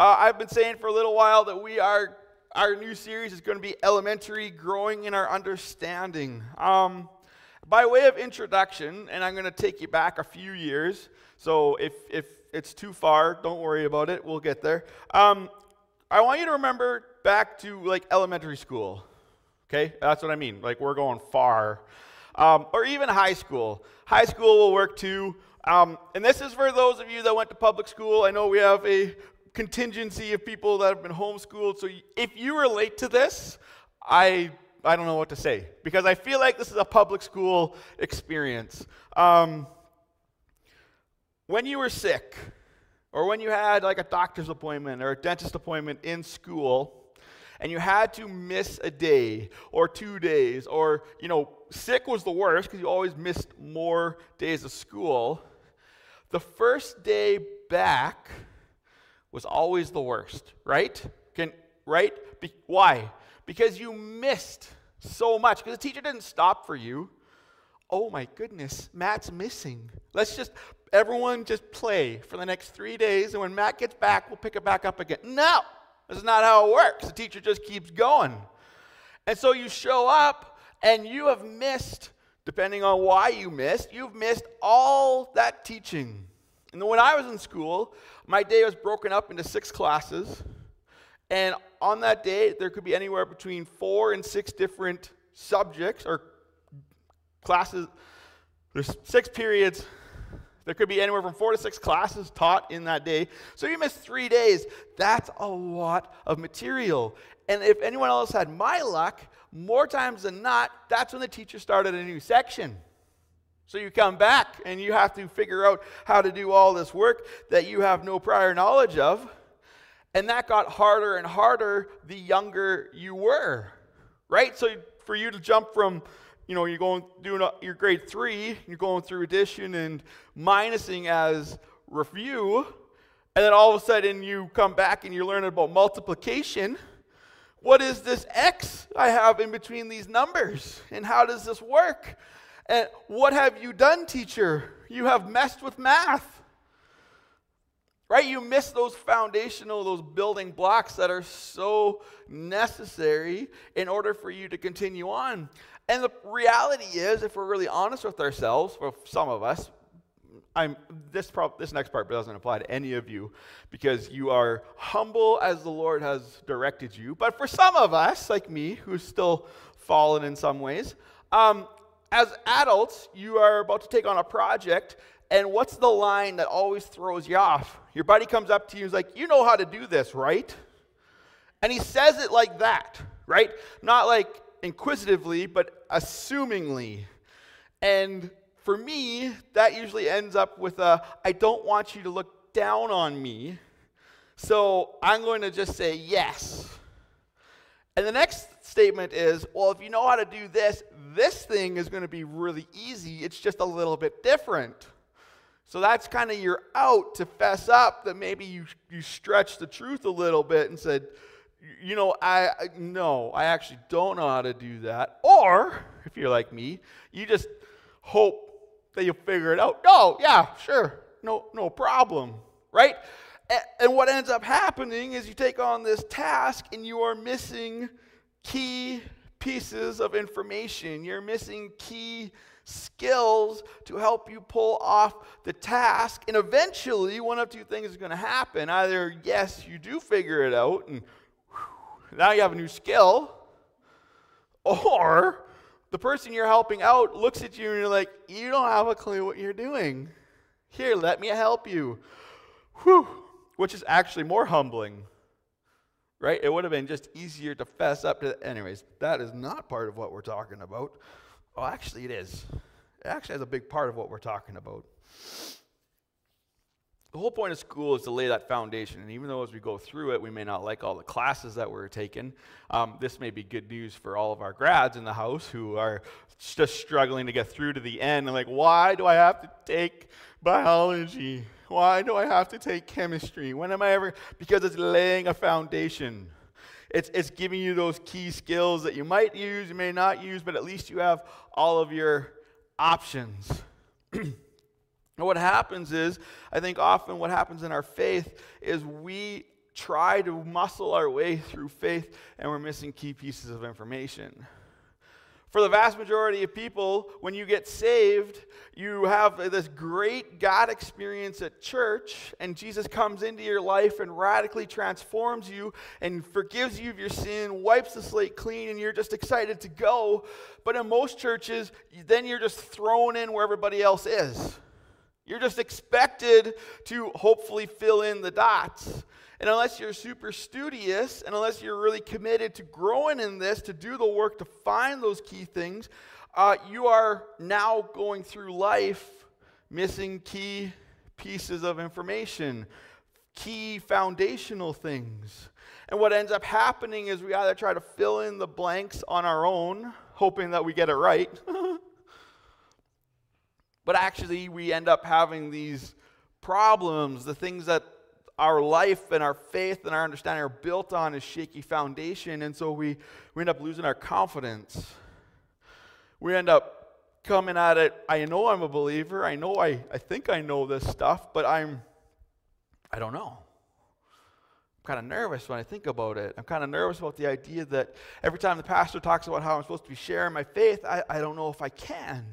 Uh, I've been saying for a little while that we are, our new series is going to be elementary, growing in our understanding. Um, by way of introduction, and I'm going to take you back a few years, so if, if it's too far, don't worry about it, we'll get there. Um, I want you to remember back to like elementary school. Okay, that's what I mean. Like we're going far. Um, or even high school. High school will work too. Um, and this is for those of you that went to public school. I know we have a contingency of people that have been homeschooled. So if you relate to this, I I don't know what to say because I feel like this is a public school experience. Um, when you were sick, or when you had like a doctor's appointment or a dentist appointment in school, and you had to miss a day or two days, or, you know, sick was the worst because you always missed more days of school. The first day back was always the worst, right? Can, right? Be, why? Because you missed so much, because the teacher didn't stop for you. Oh my goodness, Matt's missing. Let's just, everyone just play for the next three days, and when Matt gets back, we'll pick it back up again. No! This is not how it works. The teacher just keeps going. And so you show up and you have missed, depending on why you missed, you've missed all that teaching. And when I was in school, my day was broken up into six classes. And on that day, there could be anywhere between four and six different subjects or classes. There's six periods there could be anywhere from four to six classes taught in that day. So you miss three days. That's a lot of material. And if anyone else had my luck, more times than not, that's when the teacher started a new section. So you come back and you have to figure out how to do all this work that you have no prior knowledge of. And that got harder and harder the younger you were, right? So for you to jump from you know, you're going doing your grade three, you're going through addition and minusing as review, and then all of a sudden you come back and you're learning about multiplication. What is this x I have in between these numbers? And how does this work? And what have you done, teacher? You have messed with math. Right? You miss those foundational, those building blocks that are so necessary in order for you to continue on. And the reality is, if we're really honest with ourselves, for some of us, I'm, this, prob- this next part doesn't apply to any of you because you are humble as the Lord has directed you. But for some of us, like me, who's still fallen in some ways, um, as adults, you are about to take on a project, and what's the line that always throws you off? Your buddy comes up to you and is like, You know how to do this, right? And he says it like that, right? Not like, inquisitively, but assumingly. And for me, that usually ends up with a I don't want you to look down on me. So I'm going to just say yes. And the next statement is well, if you know how to do this, this thing is going to be really easy. It's just a little bit different. So that's kind of your out to fess up that maybe you, you stretched the truth a little bit and said, you know, I, no, I actually don't know how to do that. Or if you're like me, you just hope that you'll figure it out. Oh, yeah, sure, no, no problem, right? And, and what ends up happening is you take on this task and you are missing key pieces of information. You're missing key skills to help you pull off the task. And eventually, one of two things is going to happen. Either, yes, you do figure it out and now you have a new skill. Or the person you're helping out looks at you and you're like, you don't have a clue what you're doing. Here, let me help you. Whew. Which is actually more humbling. Right? It would have been just easier to fess up to. Anyways, that is not part of what we're talking about. Oh, actually, it is. It actually has a big part of what we're talking about. The whole point of school is to lay that foundation. And even though as we go through it, we may not like all the classes that we're taking, um, this may be good news for all of our grads in the house who are just struggling to get through to the end and like, why do I have to take biology? Why do I have to take chemistry? When am I ever? Because it's laying a foundation. It's, it's giving you those key skills that you might use, you may not use, but at least you have all of your options. And what happens is, I think often what happens in our faith is we try to muscle our way through faith and we're missing key pieces of information. For the vast majority of people, when you get saved, you have this great God experience at church, and Jesus comes into your life and radically transforms you and forgives you of your sin, wipes the slate clean, and you're just excited to go. But in most churches, then you're just thrown in where everybody else is. You're just expected to hopefully fill in the dots. And unless you're super studious, and unless you're really committed to growing in this, to do the work to find those key things, uh, you are now going through life missing key pieces of information, key foundational things. And what ends up happening is we either try to fill in the blanks on our own, hoping that we get it right, but actually we end up having these problems, the things that our life and our faith and our understanding are built on is shaky foundation, and so we, we end up losing our confidence. We end up coming at it, I know I'm a believer, I know I, I think I know this stuff, but I'm, I don't know. I'm kind of nervous when I think about it. I'm kind of nervous about the idea that every time the pastor talks about how I'm supposed to be sharing my faith, I, I don't know if I can.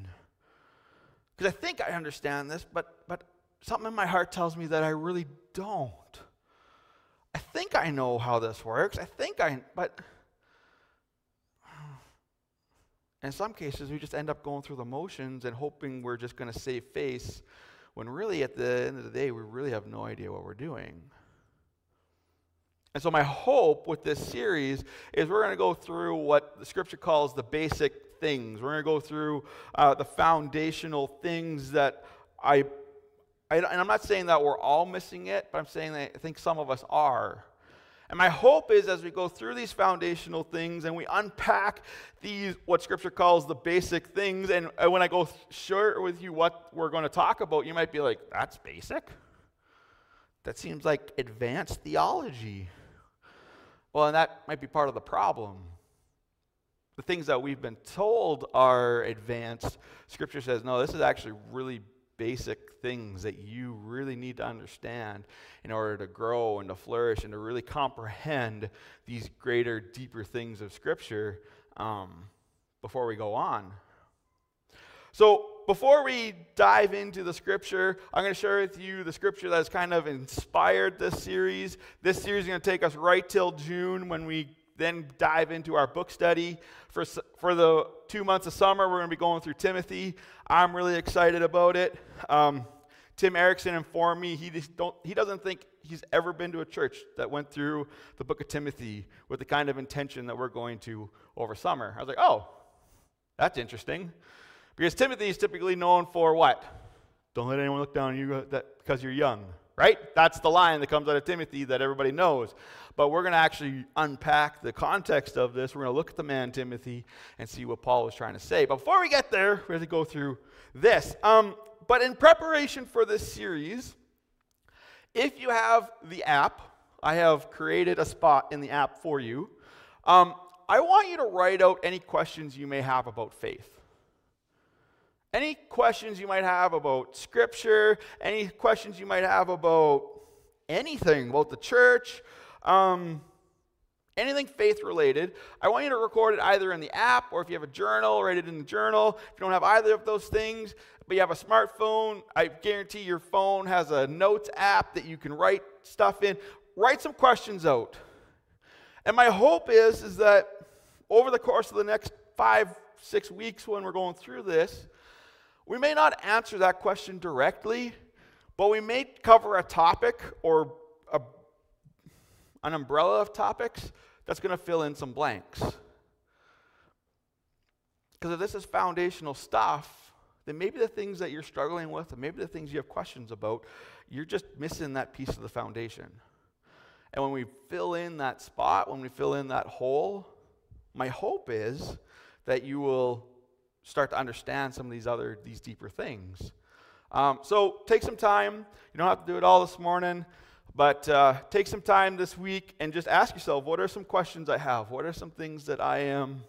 Because I think I understand this, but, but something in my heart tells me that I really don't. I think I know how this works. I think I, but in some cases, we just end up going through the motions and hoping we're just going to save face when really at the end of the day, we really have no idea what we're doing. And so, my hope with this series is we're going to go through what the scripture calls the basic things. We're going to go through uh, the foundational things that I and I'm not saying that we're all missing it, but I'm saying that I think some of us are. And my hope is as we go through these foundational things and we unpack these, what Scripture calls the basic things, and when I go share with you what we're going to talk about, you might be like, that's basic? That seems like advanced theology. Well, and that might be part of the problem. The things that we've been told are advanced, Scripture says, no, this is actually really basic things that you really need to understand in order to grow and to flourish and to really comprehend these greater, deeper things of Scripture um, before we go on. So, before we dive into the scripture, I'm going to share with you the scripture that has kind of inspired this series. This series is going to take us right till June when we then dive into our book study. For, for the two months of summer, we're going to be going through Timothy. I'm really excited about it. Um, Tim Erickson informed me he, just don't, he doesn't think he's ever been to a church that went through the book of Timothy with the kind of intention that we're going to over summer. I was like, oh, that's interesting. Because Timothy is typically known for what? Don't let anyone look down on you that, because you're young, right? That's the line that comes out of Timothy that everybody knows. But we're going to actually unpack the context of this. We're going to look at the man Timothy and see what Paul was trying to say. But before we get there, we have to go through this. Um, but in preparation for this series, if you have the app, I have created a spot in the app for you. Um, I want you to write out any questions you may have about faith. Any questions you might have about Scripture, any questions you might have about anything, about the church, um, anything faith related, I want you to record it either in the app or if you have a journal, write it in the journal. If you don't have either of those things, but you have a smartphone, I guarantee your phone has a notes app that you can write stuff in. Write some questions out. And my hope is, is that over the course of the next five, six weeks when we're going through this, we may not answer that question directly, but we may cover a topic or an umbrella of topics that's going to fill in some blanks. Because if this is foundational stuff, then maybe the things that you're struggling with, and maybe the things you have questions about, you're just missing that piece of the foundation. And when we fill in that spot, when we fill in that hole, my hope is that you will start to understand some of these other, these deeper things. Um, so take some time. You don't have to do it all this morning. But uh, take some time this week and just ask yourself, what are some questions I have? What are some things that I am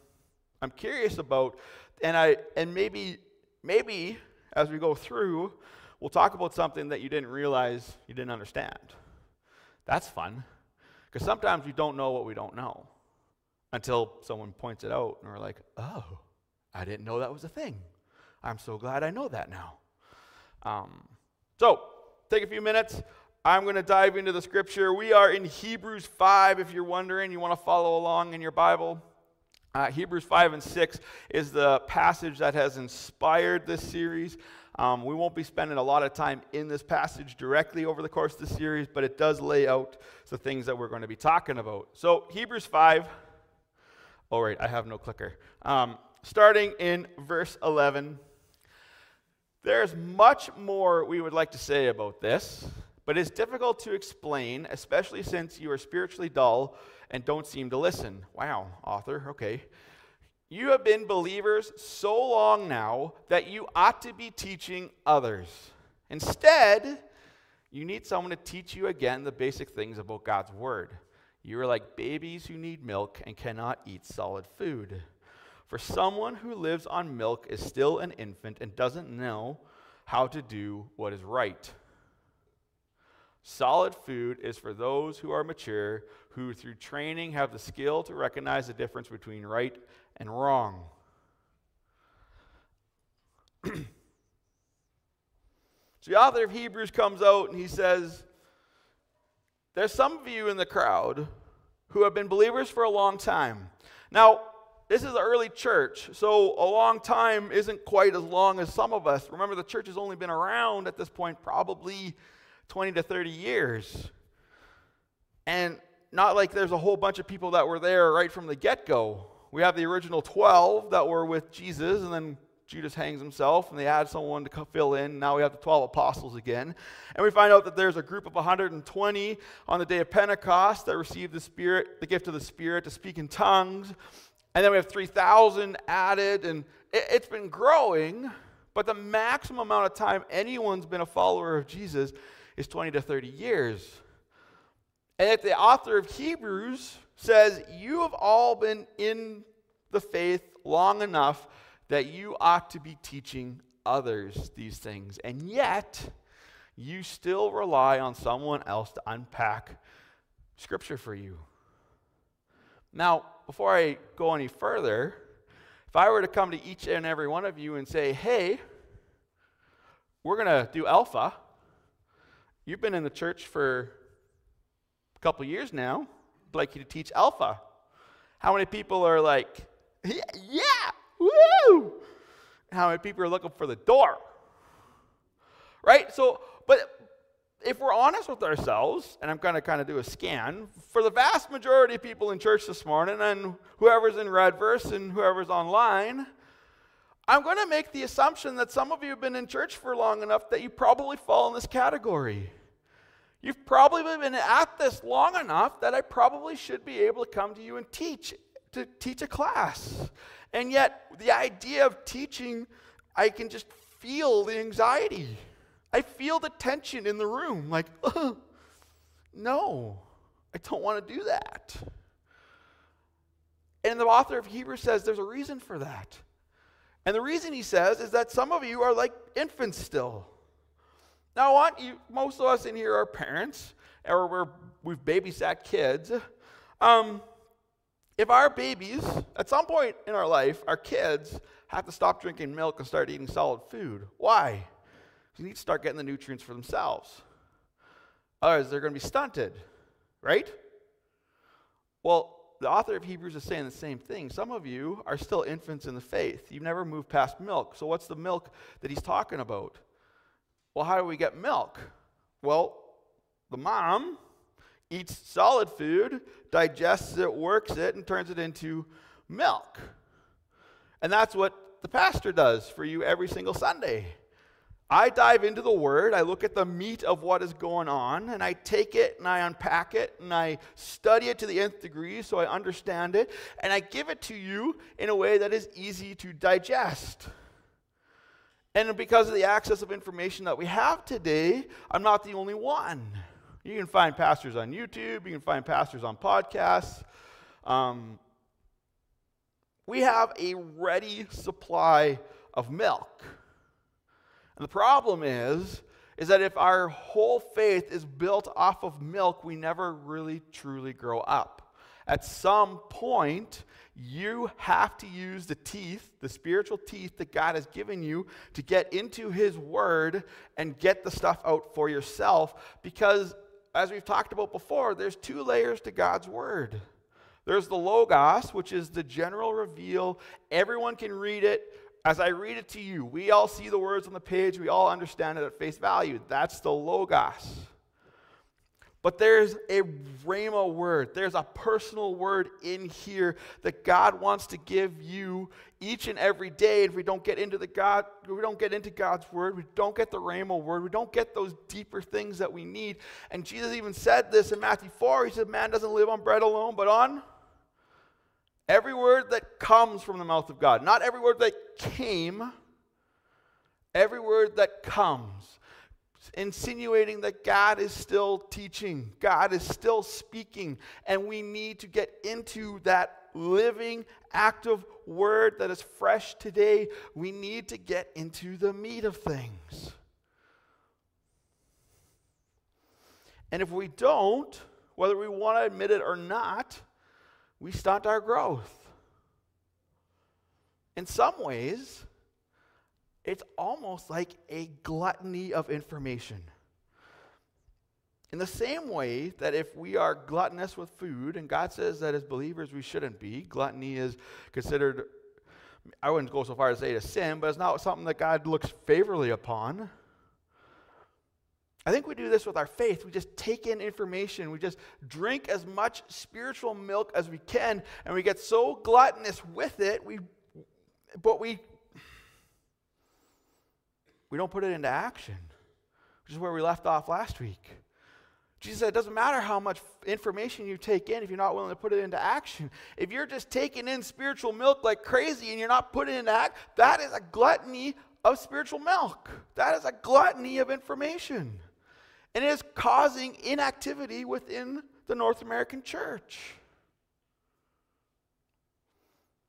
I'm curious about? And I and maybe maybe as we go through, we'll talk about something that you didn't realize you didn't understand. That's fun. Because sometimes we don't know what we don't know until someone points it out and we're like, oh, I didn't know that was a thing. I'm so glad I know that now. Um, so, take a few minutes. I'm going to dive into the scripture. We are in Hebrews 5, if you're wondering, you want to follow along in your Bible. Uh, Hebrews 5 and 6 is the passage that has inspired this series. Um, we won't be spending a lot of time in this passage directly over the course of the series, but it does lay out the things that we're going to be talking about. So, Hebrews 5. Oh, right, I have no clicker. Um, starting in verse 11. There's much more we would like to say about this, but it's difficult to explain, especially since you are spiritually dull and don't seem to listen. Wow, author, okay. You have been believers so long now that you ought to be teaching others. Instead, you need someone to teach you again the basic things about God's Word. You are like babies who need milk and cannot eat solid food. For someone who lives on milk is still an infant and doesn't know how to do what is right. Solid food is for those who are mature, who through training have the skill to recognize the difference between right and wrong. so the author of Hebrews comes out and he says, There's some of you in the crowd who have been believers for a long time. Now, this is the early church, so a long time isn't quite as long as some of us. Remember, the church has only been around at this point probably 20 to 30 years. And not like there's a whole bunch of people that were there right from the get go. We have the original 12 that were with Jesus, and then Judas hangs himself, and they add someone to fill in. Now we have the 12 apostles again. And we find out that there's a group of 120 on the day of Pentecost that received the Spirit, the gift of the Spirit to speak in tongues. And then we have 3,000 added, and it, it's been growing, but the maximum amount of time anyone's been a follower of Jesus is 20 to 30 years. And yet the author of Hebrews says, You have all been in the faith long enough that you ought to be teaching others these things. And yet, you still rely on someone else to unpack Scripture for you. Now, before I go any further, if I were to come to each and every one of you and say, hey, we're going to do Alpha, you've been in the church for a couple years now, I'd like you to teach Alpha. How many people are like, yeah, Woo! How many people are looking for the door? Right? So, but if we're honest with ourselves, and I'm going to kind of do a scan, for the vast majority of people in church this morning, and whoever's in Redvers and whoever's online, I'm going to make the assumption that some of you have been in church for long enough that you probably fall in this category. You've probably been at this long enough that I probably should be able to come to you and teach, to teach a class. And yet, the idea of teaching, I can just feel the anxiety. I feel the tension in the room. Like, uh, no, I don't want to do that. And the author of Hebrews says there's a reason for that. And the reason he says is that some of you are like infants still. Now, I want you, most of us in here are parents, or we're, we've babysat kids. Um, if our babies, at some point in our life, our kids have to stop drinking milk and start eating solid food. Why? They need to start getting the nutrients for themselves. Otherwise, they're going to be stunted, right? Well, the author of Hebrews is saying the same thing. Some of you are still infants in the faith. You've never moved past milk. So, what's the milk that he's talking about? Well, how do we get milk? Well, the mom eats solid food, digests it, works it, and turns it into milk. And that's what the pastor does for you every single Sunday. I dive into the Word, I look at the meat of what is going on, and I take it and I unpack it and I study it to the nth degree so I understand it, and I give it to you in a way that is easy to digest. And because of the access of information that we have today, I'm not the only one. You can find pastors on YouTube, you can find pastors on podcasts. Um, we have a ready supply of milk. And the problem is, is that if our whole faith is built off of milk, we never really truly grow up. At some point, you have to use the teeth, the spiritual teeth that God has given you, to get into His Word and get the stuff out for yourself. Because, as we've talked about before, there's two layers to God's Word. There's the Logos, which is the general reveal. Everyone can read it. As I read it to you, we all see the words on the page. We all understand it at face value. That's the Logos. But there's a rhema word. There's a personal word in here that God wants to give you each and every day. If we don't get into the God, we don't get into God's word, we don't get the rhema word, we don't get those deeper things that we need. And Jesus even said this in Matthew 4. He said, Man doesn't live on bread alone, but on every word that comes from the mouth of God. Not every word that came, every word that comes insinuating that God is still teaching, God is still speaking, and we need to get into that living, active word that is fresh today. We need to get into the meat of things. And if we don't, whether we want to admit it or not, we stunt our growth. In some ways, it's almost like a gluttony of information. In the same way that if we are gluttonous with food, and God says that as believers we shouldn't be, gluttony is considered, I wouldn't go so far as to say a sin, but it's not something that God looks favorably upon. I think we do this with our faith. We just take in information. We just drink as much spiritual milk as we can, and we get so gluttonous with it, we, but we we don't put it into action, which is where we left off last week. Jesus said, it doesn't matter how much information you take in if you're not willing to put it into action. If you're just taking in spiritual milk like crazy and you're not putting it into act, that is a gluttony of spiritual milk. That is a gluttony of information. And it is causing inactivity within the North American church.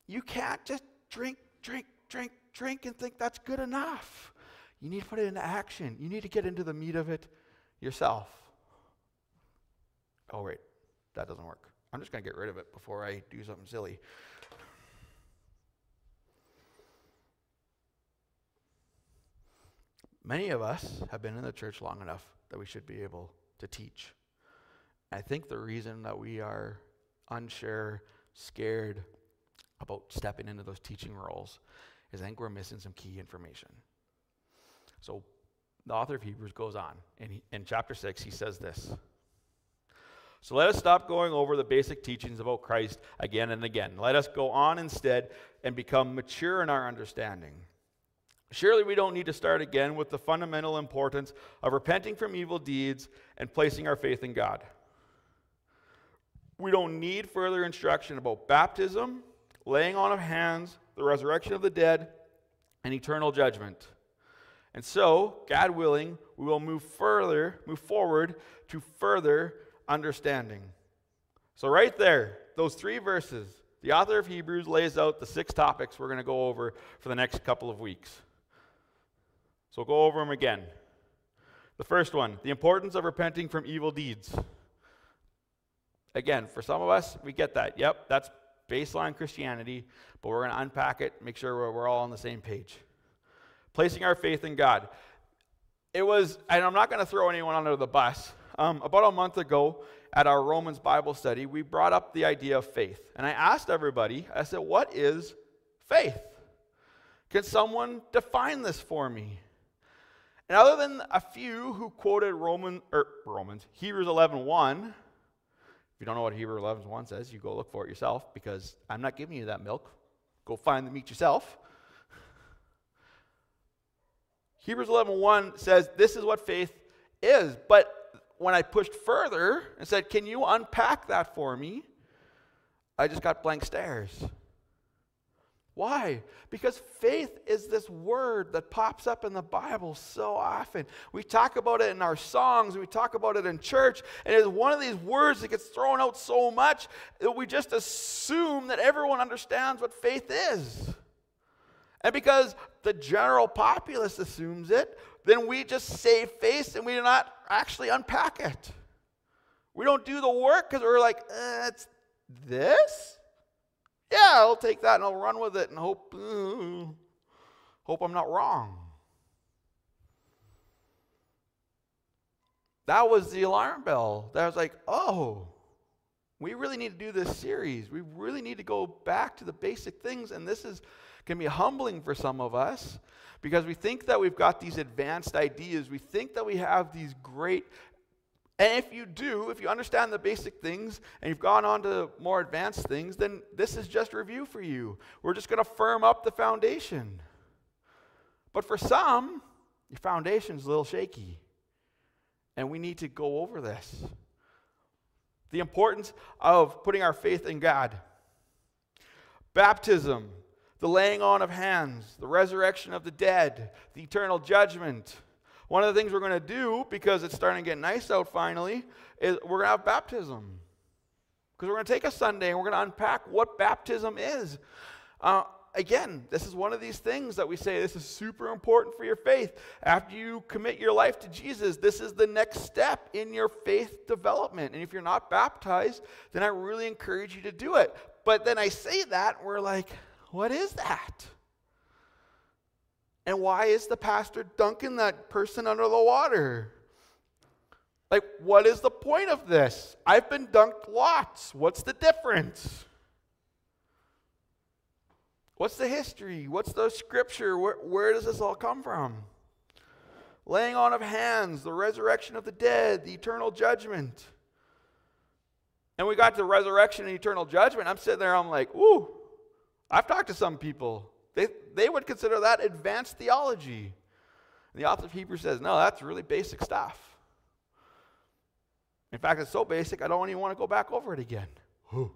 You can't just drink, drink, drink, drink and think that's good enough. You need to put it into action. You need to get into the meat of it yourself. Oh, wait, that doesn't work. I'm just going to get rid of it before I do something silly. Many of us have been in the church long enough that we should be able to teach. I think the reason that we are unsure, scared about stepping into those teaching roles is I think we're missing some key information. So the author of Hebrews goes on, and he, in chapter 6, he says this. So let us stop going over the basic teachings about Christ again and again. Let us go on instead and become mature in our understanding. Surely we don't need to start again with the fundamental importance of repenting from evil deeds and placing our faith in God. We don't need further instruction about baptism, laying on of hands, the resurrection of the dead, and eternal judgment. And so, God willing, we will move further, move forward to further understanding. So, right there, those three verses, the author of Hebrews lays out the six topics we're going to go over for the next couple of weeks. So, go over them again. The first one, the importance of repenting from evil deeds. Again, for some of us, we get that. Yep, that's baseline Christianity, but we're going to unpack it, make sure we're, we're all on the same page placing our faith in God. It was, and I'm not going to throw anyone under the bus. Um, about a month ago at our Romans Bible study, we brought up the idea of faith. And I asked everybody, I said, What is faith? Can someone define this for me? And other than a few who quoted Roman, er, Romans, Hebrews 11 1, if you don't know what Hebrews 11 1 says, you go look for it yourself because I'm not giving you that milk. Go find the meat yourself. Hebrews 11:1 says this is what faith is. But when I pushed further and said, "Can you unpack that for me?" I just got blank stares. Why? Because faith is this word that pops up in the Bible so often. We talk about it in our songs, we talk about it in church, and it's one of these words that gets thrown out so much that we just assume that everyone understands what faith is. And because the general populace assumes it, then we just save face and we do not actually unpack it. We don't do the work because we're like, uh, it's this? Yeah, I'll take that and I'll run with it and hope, uh, hope I'm not wrong. That was the alarm bell. That was like, oh, we really need to do this series. We really need to go back to the basic things. And this is can be humbling for some of us because we think that we've got these advanced ideas. We think that we have these great and if you do, if you understand the basic things and you've gone on to more advanced things, then this is just review for you. We're just going to firm up the foundation. But for some, your foundation's a little shaky. And we need to go over this. The importance of putting our faith in God. Baptism, the laying on of hands, the resurrection of the dead, the eternal judgment one of the things we're going to do, because it's starting to get nice out finally, is we're going to have baptism. Because we're going to take a Sunday and we're going to unpack what baptism is. Uh, again, this is one of these things that we say this is super important for your faith. After you commit your life to Jesus, this is the next step in your faith development. And if you're not baptized, then I really encourage you to do it. But then I say that, we're like, what is that? And why is the pastor dunking that person under the water? Like, what is the point of this? I've been dunked lots. What's the difference? What's the history? What's the scripture? Where, where does this all come from? Laying on of hands, the resurrection of the dead, the eternal judgment. And we got to resurrection and eternal judgment. I'm sitting there, I'm like, ooh, I've talked to some people. They, they would consider that advanced theology. And the author of Hebrews says, no, that's really basic stuff. In fact, it's so basic, I don't even want to go back over it again. We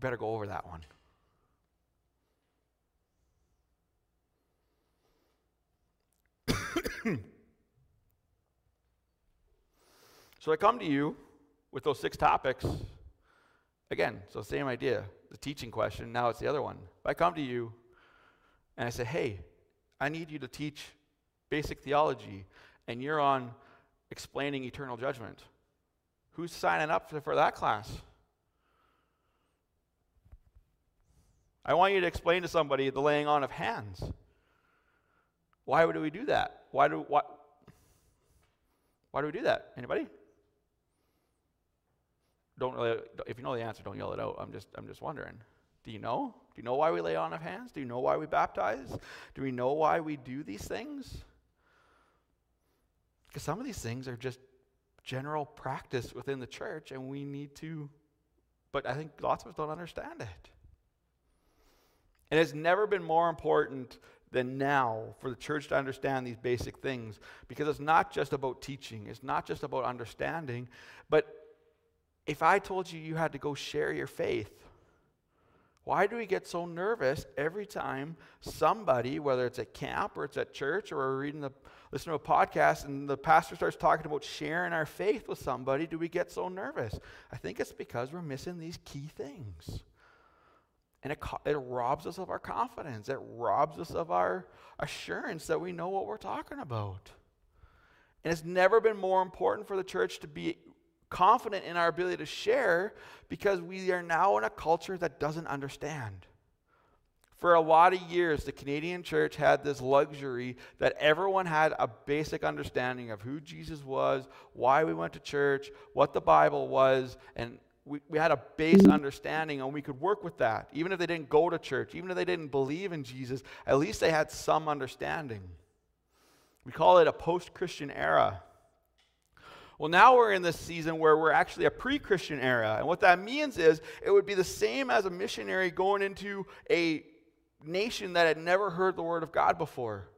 better go over that one. so I come to you with those six topics. Again, so same idea the teaching question. Now it's the other one. If I come to you and I say, hey, I need you to teach basic theology, and you're on explaining eternal judgment, who's signing up for that class? I want you to explain to somebody the laying on of hands. Why would we do that? Why do why, why do we do that? Anybody? Don't really, if you know the answer, don't yell it out. I'm just, I'm just wondering. Do you know? Do you know why we lay on of hands? Do you know why we baptize? Do we know why we do these things? Because some of these things are just general practice within the church, and we need to, but I think lots of us don't understand it. And it's never been more important than now for the church to understand these basic things because it's not just about teaching, it's not just about understanding, but if I told you you had to go share your faith, why do we get so nervous every time somebody, whether it's at camp or it's at church or we're reading the listening to a podcast and the pastor starts talking about sharing our faith with somebody, do we get so nervous? I think it's because we're missing these key things. And it, it robs us of our confidence. It robs us of our assurance that we know what we're talking about. And it's never been more important for the church to be confident in our ability to share because we are now in a culture that doesn't understand. For a lot of years, the Canadian church had this luxury that everyone had a basic understanding of who Jesus was, why we went to church, what the Bible was, and we, we had a base understanding and we could work with that. Even if they didn't go to church, even if they didn't believe in Jesus, at least they had some understanding. We call it a post Christian era. Well, now we're in this season where we're actually a pre Christian era. And what that means is it would be the same as a missionary going into a nation that had never heard the word of God before.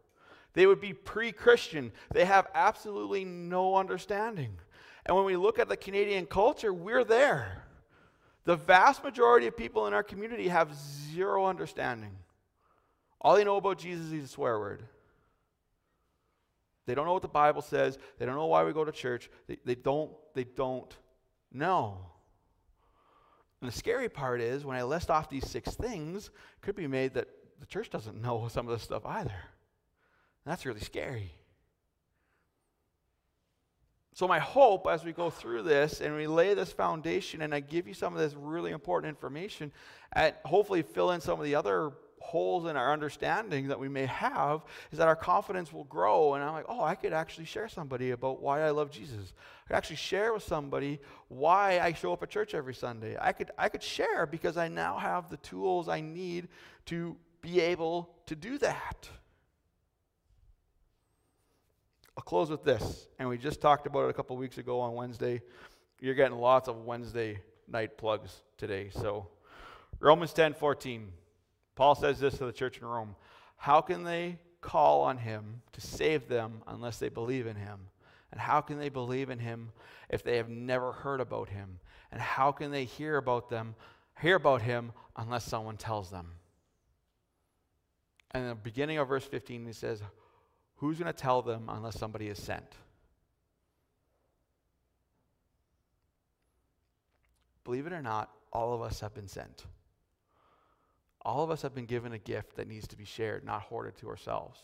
They would be pre Christian, they have absolutely no understanding. And when we look at the Canadian culture, we're there. The vast majority of people in our community have zero understanding. All they know about Jesus is a swear word. They don't know what the Bible says. They don't know why we go to church. They, they, don't, they don't know. And the scary part is when I list off these six things, it could be made that the church doesn't know some of this stuff either. That's really scary. So, my hope as we go through this and we lay this foundation, and I give you some of this really important information, and hopefully fill in some of the other holes in our understanding that we may have is that our confidence will grow. And I'm like, oh, I could actually share somebody about why I love Jesus. I could actually share with somebody why I show up at church every Sunday. I could, I could share because I now have the tools I need to be able to do that. I'll close with this. And we just talked about it a couple weeks ago on Wednesday. You're getting lots of Wednesday night plugs today. So, Romans 10 14. Paul says this to the church in Rome How can they call on him to save them unless they believe in him? And how can they believe in him if they have never heard about him? And how can they hear about them, hear about him unless someone tells them? And in the beginning of verse 15, he says, Who's going to tell them unless somebody is sent? Believe it or not, all of us have been sent. All of us have been given a gift that needs to be shared, not hoarded to ourselves.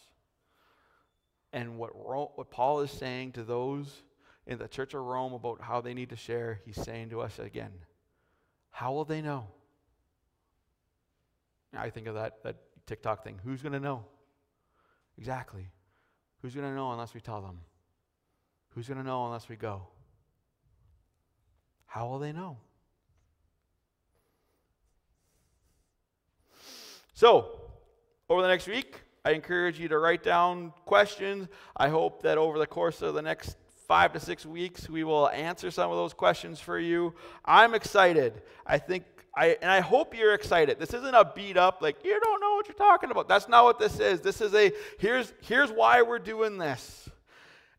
And what, what Paul is saying to those in the church of Rome about how they need to share, he's saying to us again, how will they know? I think of that, that TikTok thing. Who's going to know? Exactly. Who's going to know unless we tell them? Who's going to know unless we go? How will they know? So, over the next week, I encourage you to write down questions. I hope that over the course of the next five to six weeks, we will answer some of those questions for you. I'm excited. I think, I, and I hope you're excited. This isn't a beat up, like, you don't know what you're talking about. That's not what this is. This is a, here's, here's why we're doing this.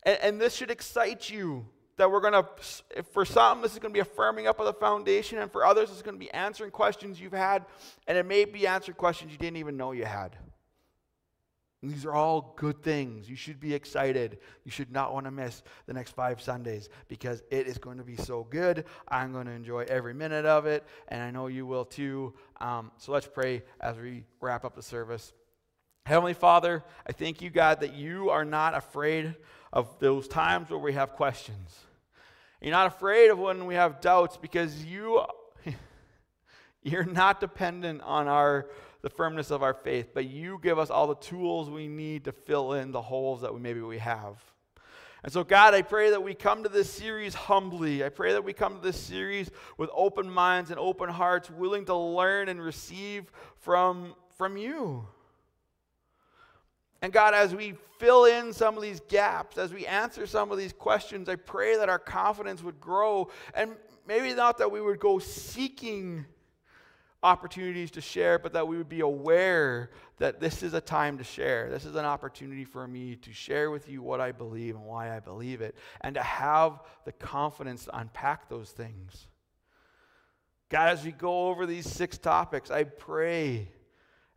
And, and this should excite you that we're going to, for some, this is going to be a firming up of the foundation, and for others, it's going to be answering questions you've had, and it may be answering questions you didn't even know you had. And these are all good things. You should be excited. You should not want to miss the next five Sundays because it is going to be so good. I'm going to enjoy every minute of it, and I know you will too. Um, so let's pray as we wrap up the service. Heavenly Father, I thank you, God, that you are not afraid of those times where we have questions. You're not afraid of when we have doubts because you you're not dependent on our the firmness of our faith, but you give us all the tools we need to fill in the holes that we, maybe we have. And so, God, I pray that we come to this series humbly. I pray that we come to this series with open minds and open hearts, willing to learn and receive from, from you. And God, as we fill in some of these gaps, as we answer some of these questions, I pray that our confidence would grow. And maybe not that we would go seeking opportunities to share, but that we would be aware that this is a time to share. This is an opportunity for me to share with you what I believe and why I believe it, and to have the confidence to unpack those things. God, as we go over these six topics, I pray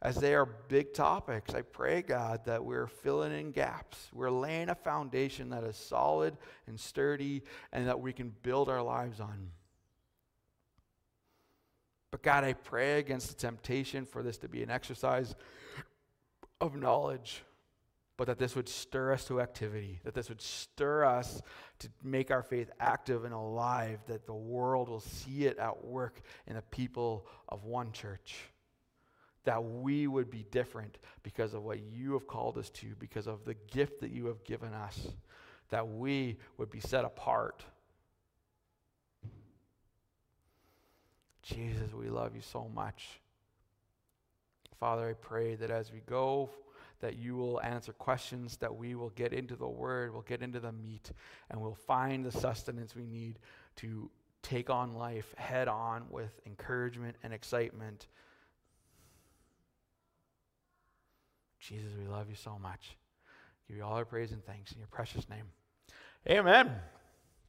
as they are big topics. I pray, God, that we're filling in gaps. We're laying a foundation that is solid and sturdy and that we can build our lives on. But God, I pray against the temptation for this to be an exercise of knowledge, but that this would stir us to activity, that this would stir us to make our faith active and alive, that the world will see it at work in the people of one church that we would be different because of what you have called us to, because of the gift that you have given us, that we would be set apart. Jesus, we love you so much. Father, I pray that as we go, that you will answer questions, that we will get into the word, we'll get into the meat, and we'll find the sustenance we need to take on life head on with encouragement and excitement. Jesus, we love you so much. Give you all our praise and thanks in your precious name. Amen.